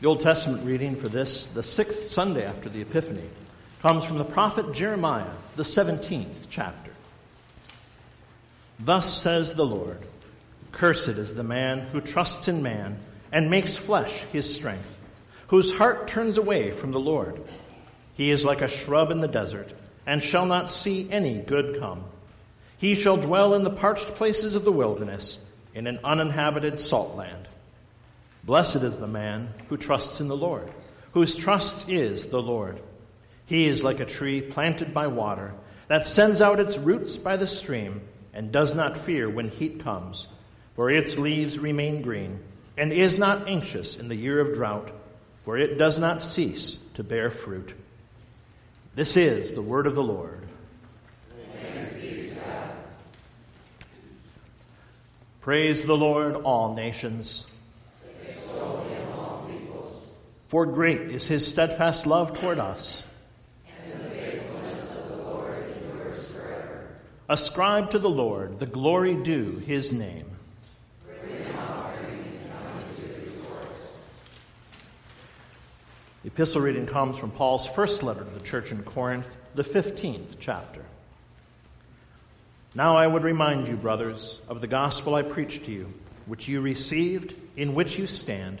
The Old Testament reading for this, the sixth Sunday after the Epiphany, comes from the prophet Jeremiah, the 17th chapter. Thus says the Lord Cursed is the man who trusts in man and makes flesh his strength, whose heart turns away from the Lord. He is like a shrub in the desert and shall not see any good come. He shall dwell in the parched places of the wilderness, in an uninhabited salt land. Blessed is the man who trusts in the Lord, whose trust is the Lord. He is like a tree planted by water that sends out its roots by the stream and does not fear when heat comes, for its leaves remain green, and is not anxious in the year of drought, for it does not cease to bear fruit. This is the word of the Lord. Praise the Lord, all nations. For great is his steadfast love toward us. Ascribe to the Lord the glory due his name. The epistle reading comes from Paul's first letter to the church in Corinth, the 15th chapter. Now I would remind you, brothers, of the gospel I preached to you, which you received, in which you stand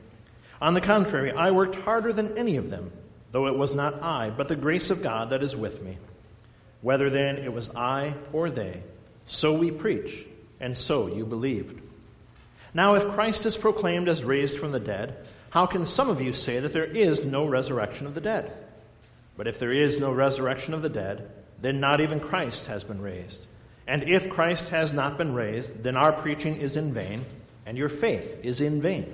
On the contrary, I worked harder than any of them, though it was not I, but the grace of God that is with me. Whether then it was I or they, so we preach, and so you believed. Now, if Christ is proclaimed as raised from the dead, how can some of you say that there is no resurrection of the dead? But if there is no resurrection of the dead, then not even Christ has been raised. And if Christ has not been raised, then our preaching is in vain, and your faith is in vain.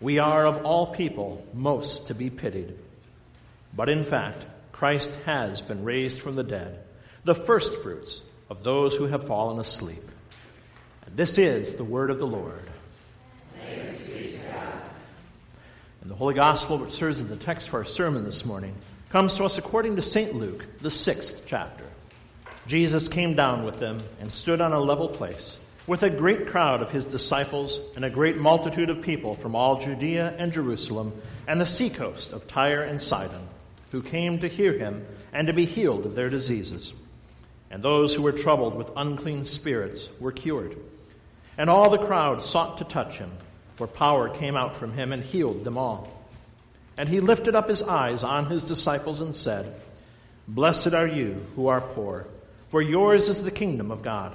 we are of all people most to be pitied. But in fact, Christ has been raised from the dead, the firstfruits of those who have fallen asleep. And this is the word of the Lord. And the Holy Gospel, which serves as the text for our sermon this morning, comes to us according to St. Luke, the sixth chapter. Jesus came down with them and stood on a level place with a great crowd of his disciples and a great multitude of people from all Judea and Jerusalem and the seacoast of Tyre and Sidon, who came to hear him and to be healed of their diseases. And those who were troubled with unclean spirits were cured. And all the crowd sought to touch him, for power came out from him and healed them all. And he lifted up his eyes on his disciples and said, Blessed are you who are poor, for yours is the kingdom of God.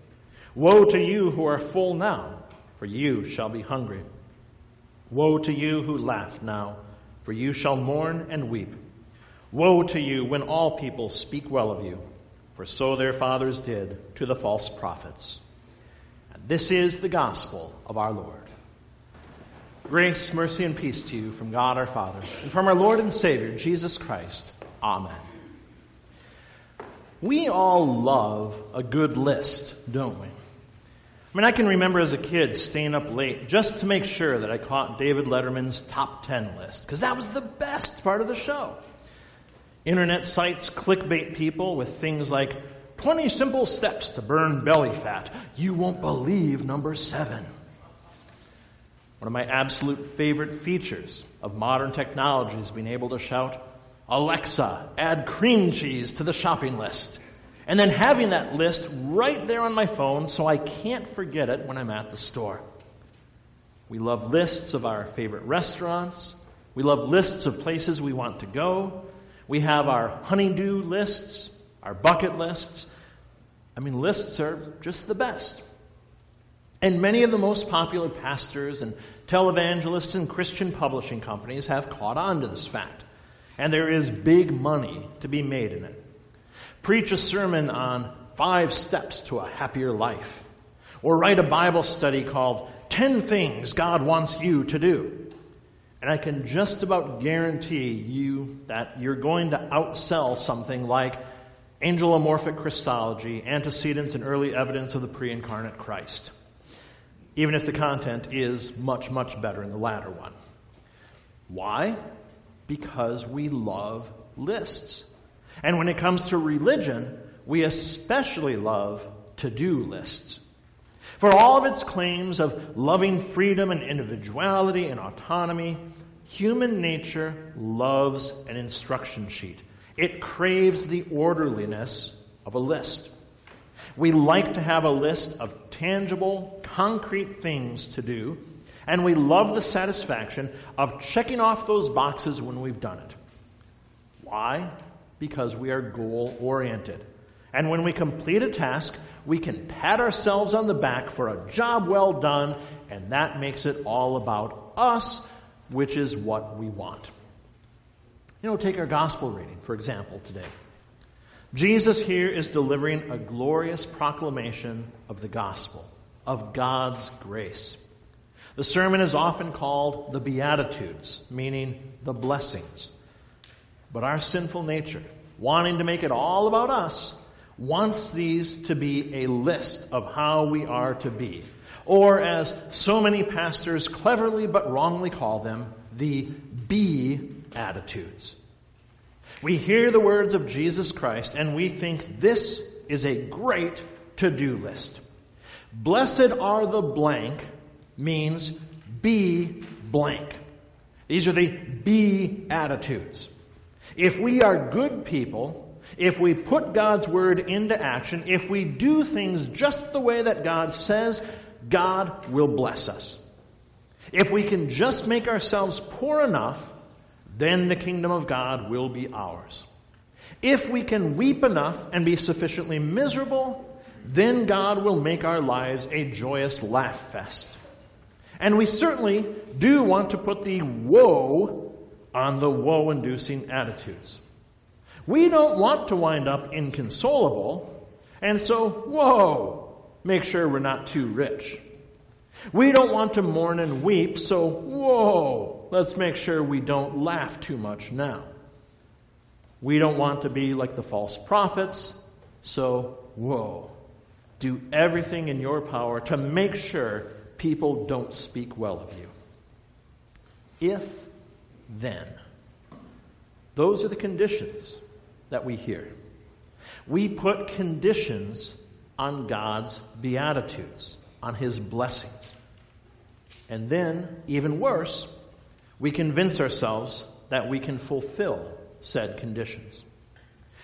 Woe to you who are full now, for you shall be hungry. Woe to you who laugh now, for you shall mourn and weep. Woe to you when all people speak well of you. for so their fathers did to the false prophets. And this is the gospel of our Lord. Grace, mercy, and peace to you from God our Father and from our Lord and Savior, Jesus Christ. Amen. We all love a good list, don't we? I mean, I can remember as a kid staying up late just to make sure that I caught David Letterman's top 10 list, because that was the best part of the show. Internet sites clickbait people with things like 20 simple steps to burn belly fat. You won't believe number seven. One of my absolute favorite features of modern technology is being able to shout, Alexa, add cream cheese to the shopping list. And then having that list right there on my phone so I can't forget it when I'm at the store. We love lists of our favorite restaurants. We love lists of places we want to go. We have our honeydew lists, our bucket lists. I mean, lists are just the best. And many of the most popular pastors and televangelists and Christian publishing companies have caught on to this fact. And there is big money to be made in it. Preach a sermon on five steps to a happier life. Or write a Bible study called 10 Things God Wants You to Do. And I can just about guarantee you that you're going to outsell something like angelomorphic Christology, antecedents and early evidence of the pre incarnate Christ, even if the content is much, much better in the latter one. Why? Because we love lists. And when it comes to religion, we especially love to do lists. For all of its claims of loving freedom and individuality and autonomy, human nature loves an instruction sheet. It craves the orderliness of a list. We like to have a list of tangible, concrete things to do, and we love the satisfaction of checking off those boxes when we've done it. Why? Because we are goal oriented. And when we complete a task, we can pat ourselves on the back for a job well done, and that makes it all about us, which is what we want. You know, take our gospel reading, for example, today. Jesus here is delivering a glorious proclamation of the gospel, of God's grace. The sermon is often called the Beatitudes, meaning the blessings. But our sinful nature, wanting to make it all about us, wants these to be a list of how we are to be. Or, as so many pastors cleverly but wrongly call them, the be attitudes. We hear the words of Jesus Christ and we think this is a great to do list. Blessed are the blank means be blank. These are the be attitudes. If we are good people, if we put God's word into action, if we do things just the way that God says, God will bless us. If we can just make ourselves poor enough, then the kingdom of God will be ours. If we can weep enough and be sufficiently miserable, then God will make our lives a joyous laugh fest. And we certainly do want to put the woe on the woe inducing attitudes. We don't want to wind up inconsolable, and so, whoa, make sure we're not too rich. We don't want to mourn and weep, so, whoa, let's make sure we don't laugh too much now. We don't want to be like the false prophets, so, whoa, do everything in your power to make sure people don't speak well of you. If then, those are the conditions that we hear. We put conditions on God's beatitudes, on His blessings. And then, even worse, we convince ourselves that we can fulfill said conditions.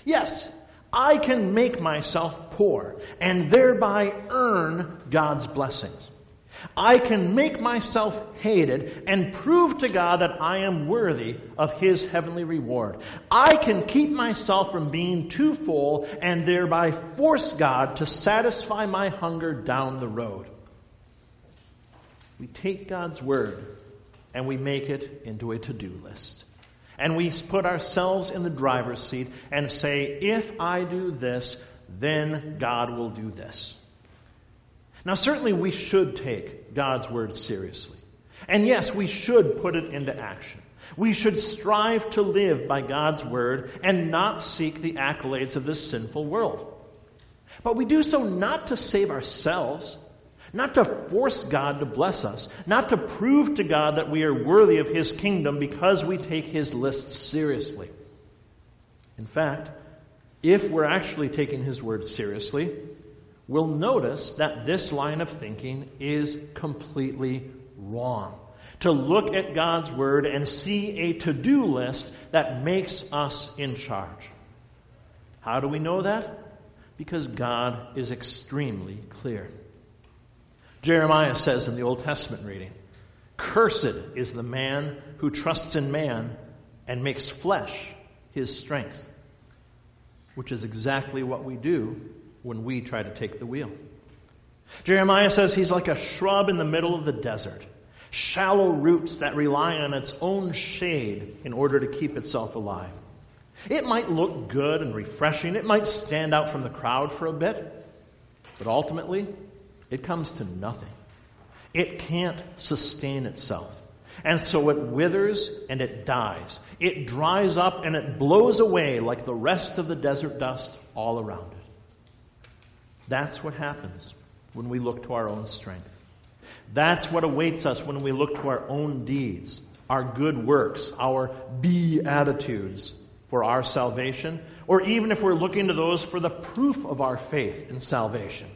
Yes, I can make myself poor and thereby earn God's blessings. I can make myself hated and prove to God that I am worthy of His heavenly reward. I can keep myself from being too full and thereby force God to satisfy my hunger down the road. We take God's word and we make it into a to do list. And we put ourselves in the driver's seat and say, if I do this, then God will do this. Now, certainly we should take God's word seriously. And yes, we should put it into action. We should strive to live by God's word and not seek the accolades of this sinful world. But we do so not to save ourselves, not to force God to bless us, not to prove to God that we are worthy of His kingdom because we take His list seriously. In fact, if we're actually taking His word seriously, we'll notice that this line of thinking is completely wrong. To look at God's word and see a to do list that makes us in charge. How do we know that? Because God is extremely clear. Jeremiah says in the Old Testament reading, Cursed is the man who trusts in man and makes flesh his strength, which is exactly what we do when we try to take the wheel. Jeremiah says he's like a shrub in the middle of the desert, shallow roots that rely on its own shade in order to keep itself alive. It might look good and refreshing, it might stand out from the crowd for a bit, but ultimately, it comes to nothing. It can't sustain itself. And so it withers and it dies. It dries up and it blows away like the rest of the desert dust all around it. That's what happens when we look to our own strength. That's what awaits us when we look to our own deeds, our good works, our beatitudes for our salvation, or even if we're looking to those for the proof of our faith in salvation.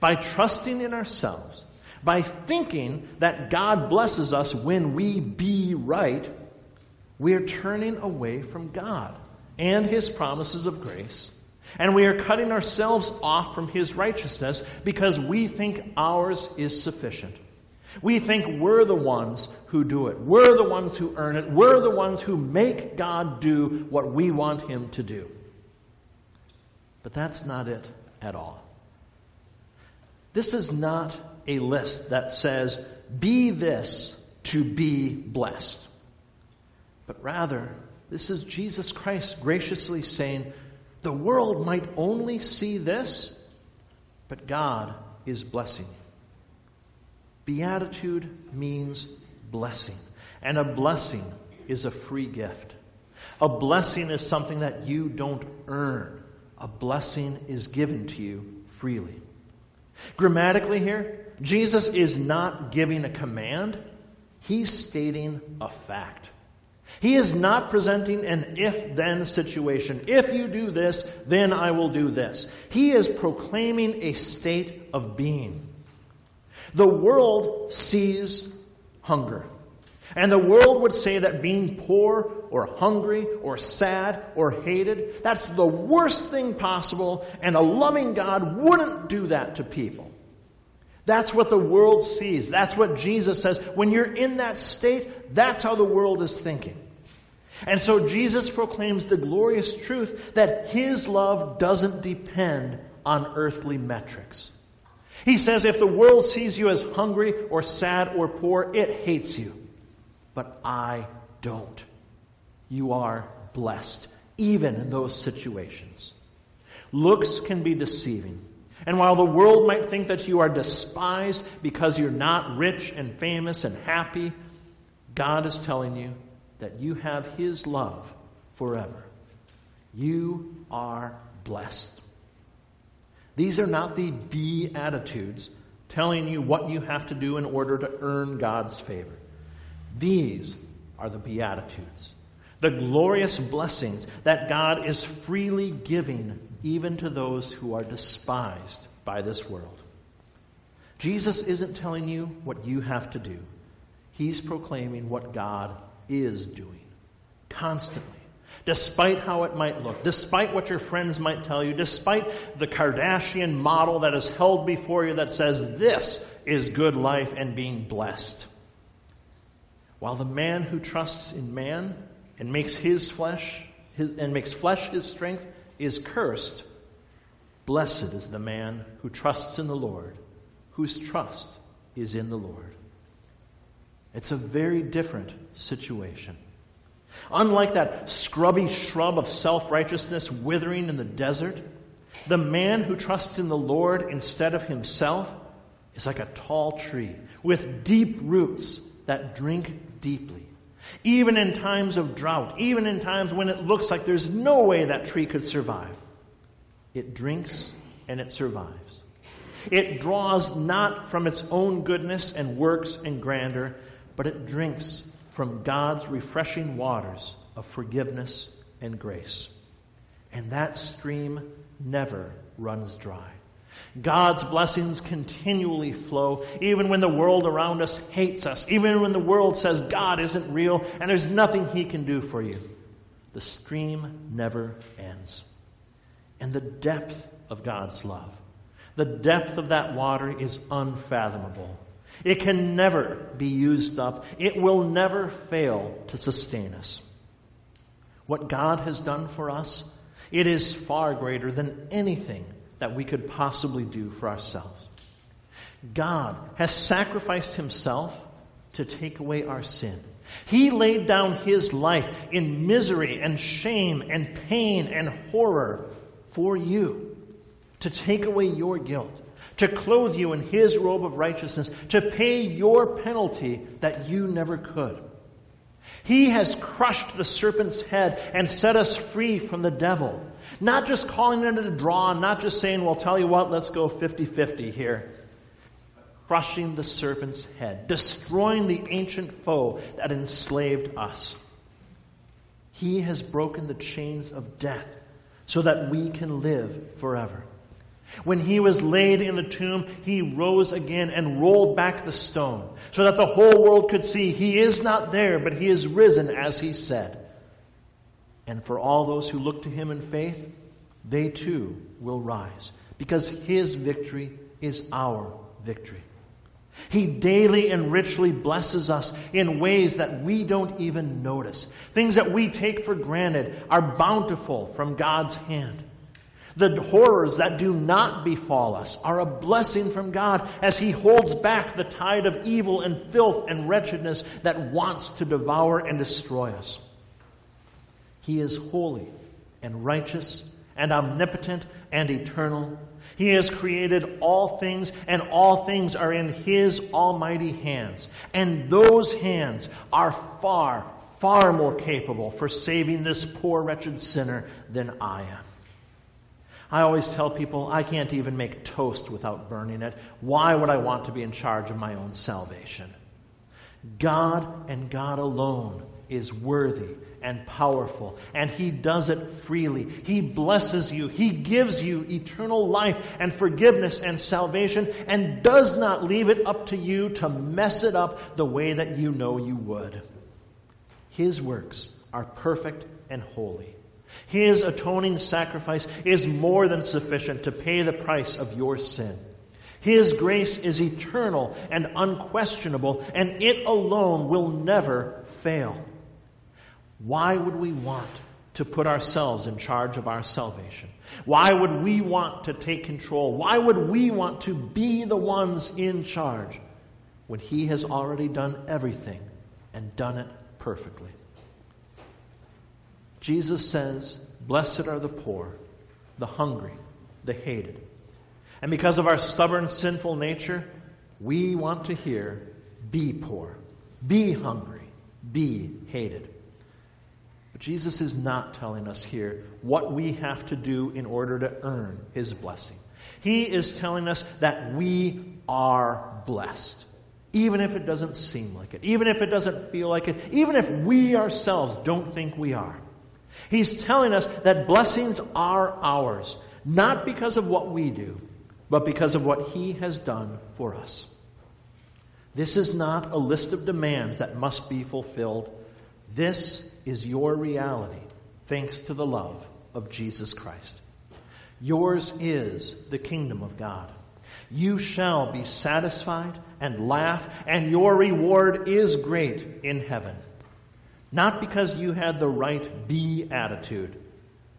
By trusting in ourselves, by thinking that God blesses us when we be right, we are turning away from God and His promises of grace and we are cutting ourselves off from His righteousness because we think ours is sufficient. We think we're the ones who do it. We're the ones who earn it. We're the ones who make God do what we want Him to do. But that's not it at all. This is not a list that says, be this to be blessed. But rather, this is Jesus Christ graciously saying, the world might only see this, but God is blessing. Beatitude means blessing, and a blessing is a free gift. A blessing is something that you don't earn. A blessing is given to you freely. Grammatically, here, Jesus is not giving a command, he's stating a fact. He is not presenting an if then situation. If you do this, then I will do this. He is proclaiming a state of being. The world sees hunger. And the world would say that being poor or hungry or sad or hated, that's the worst thing possible, and a loving God wouldn't do that to people. That's what the world sees. That's what Jesus says. When you're in that state, that's how the world is thinking. And so Jesus proclaims the glorious truth that his love doesn't depend on earthly metrics. He says if the world sees you as hungry or sad or poor, it hates you. But I don't. You are blessed, even in those situations. Looks can be deceiving. And while the world might think that you are despised because you're not rich and famous and happy, God is telling you that you have His love forever. You are blessed. These are not the beatitudes telling you what you have to do in order to earn God's favor. These are the beatitudes, the glorious blessings that God is freely giving even to those who are despised by this world. Jesus isn't telling you what you have to do. He's proclaiming what God is doing constantly. Despite how it might look, despite what your friends might tell you, despite the Kardashian model that is held before you that says this is good life and being blessed. While the man who trusts in man and makes his flesh his, and makes flesh his strength is cursed, blessed is the man who trusts in the Lord, whose trust is in the Lord. It's a very different situation. Unlike that scrubby shrub of self righteousness withering in the desert, The man who trusts in the Lord instead of himself is like a tall tree with deep roots that drink deeply. Even in times of drought, even in times when it looks like there's no way that tree could survive, it drinks and it survives. It draws not from its own goodness and works and grandeur, but it drinks from God's refreshing waters of forgiveness and grace. And that stream never runs dry. God's blessings continually flow, even when the world around us hates us, even when the world says God isn't real and there's nothing He can do for you. The stream never ends. And the depth of God's love, the depth of that water is unfathomable. It can never be used up, it will never fail to sustain us. What God has done for us, it is far greater than anything that we could possibly do for ourselves. God has sacrificed himself to take away our sin. He laid down his life in misery and shame and pain and horror for you to take away your guilt, to clothe you in his robe of righteousness, to pay your penalty that you never could. He has crushed the serpent's head and set us free from the devil. Not just calling it a draw, not just saying, well, tell you what, let's go 50 50 here. Crushing the serpent's head, destroying the ancient foe that enslaved us. He has broken the chains of death so that we can live forever. When he was laid in the tomb, he rose again and rolled back the stone so that the whole world could see he is not there, but he is risen as he said. And for all those who look to him in faith, they too will rise because his victory is our victory. He daily and richly blesses us in ways that we don't even notice. Things that we take for granted are bountiful from God's hand. The horrors that do not befall us are a blessing from God as He holds back the tide of evil and filth and wretchedness that wants to devour and destroy us. He is holy and righteous and omnipotent and eternal. He has created all things, and all things are in His almighty hands. And those hands are far, far more capable for saving this poor, wretched sinner than I am. I always tell people I can't even make toast without burning it. Why would I want to be in charge of my own salvation? God and God alone is worthy and powerful, and He does it freely. He blesses you. He gives you eternal life and forgiveness and salvation, and does not leave it up to you to mess it up the way that you know you would. His works are perfect and holy. His atoning sacrifice is more than sufficient to pay the price of your sin. His grace is eternal and unquestionable, and it alone will never fail. Why would we want to put ourselves in charge of our salvation? Why would we want to take control? Why would we want to be the ones in charge when He has already done everything and done it perfectly? Jesus says, Blessed are the poor, the hungry, the hated. And because of our stubborn, sinful nature, we want to hear, Be poor, be hungry, be hated. But Jesus is not telling us here what we have to do in order to earn his blessing. He is telling us that we are blessed, even if it doesn't seem like it, even if it doesn't feel like it, even if we ourselves don't think we are. He's telling us that blessings are ours, not because of what we do, but because of what He has done for us. This is not a list of demands that must be fulfilled. This is your reality, thanks to the love of Jesus Christ. Yours is the kingdom of God. You shall be satisfied and laugh, and your reward is great in heaven. Not because you had the right be attitude,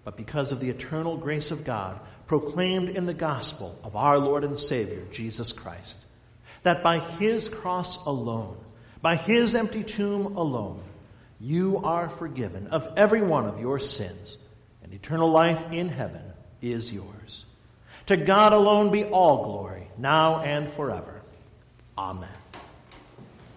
but because of the eternal grace of God proclaimed in the gospel of our Lord and Savior, Jesus Christ. That by his cross alone, by his empty tomb alone, you are forgiven of every one of your sins, and eternal life in heaven is yours. To God alone be all glory, now and forever. Amen.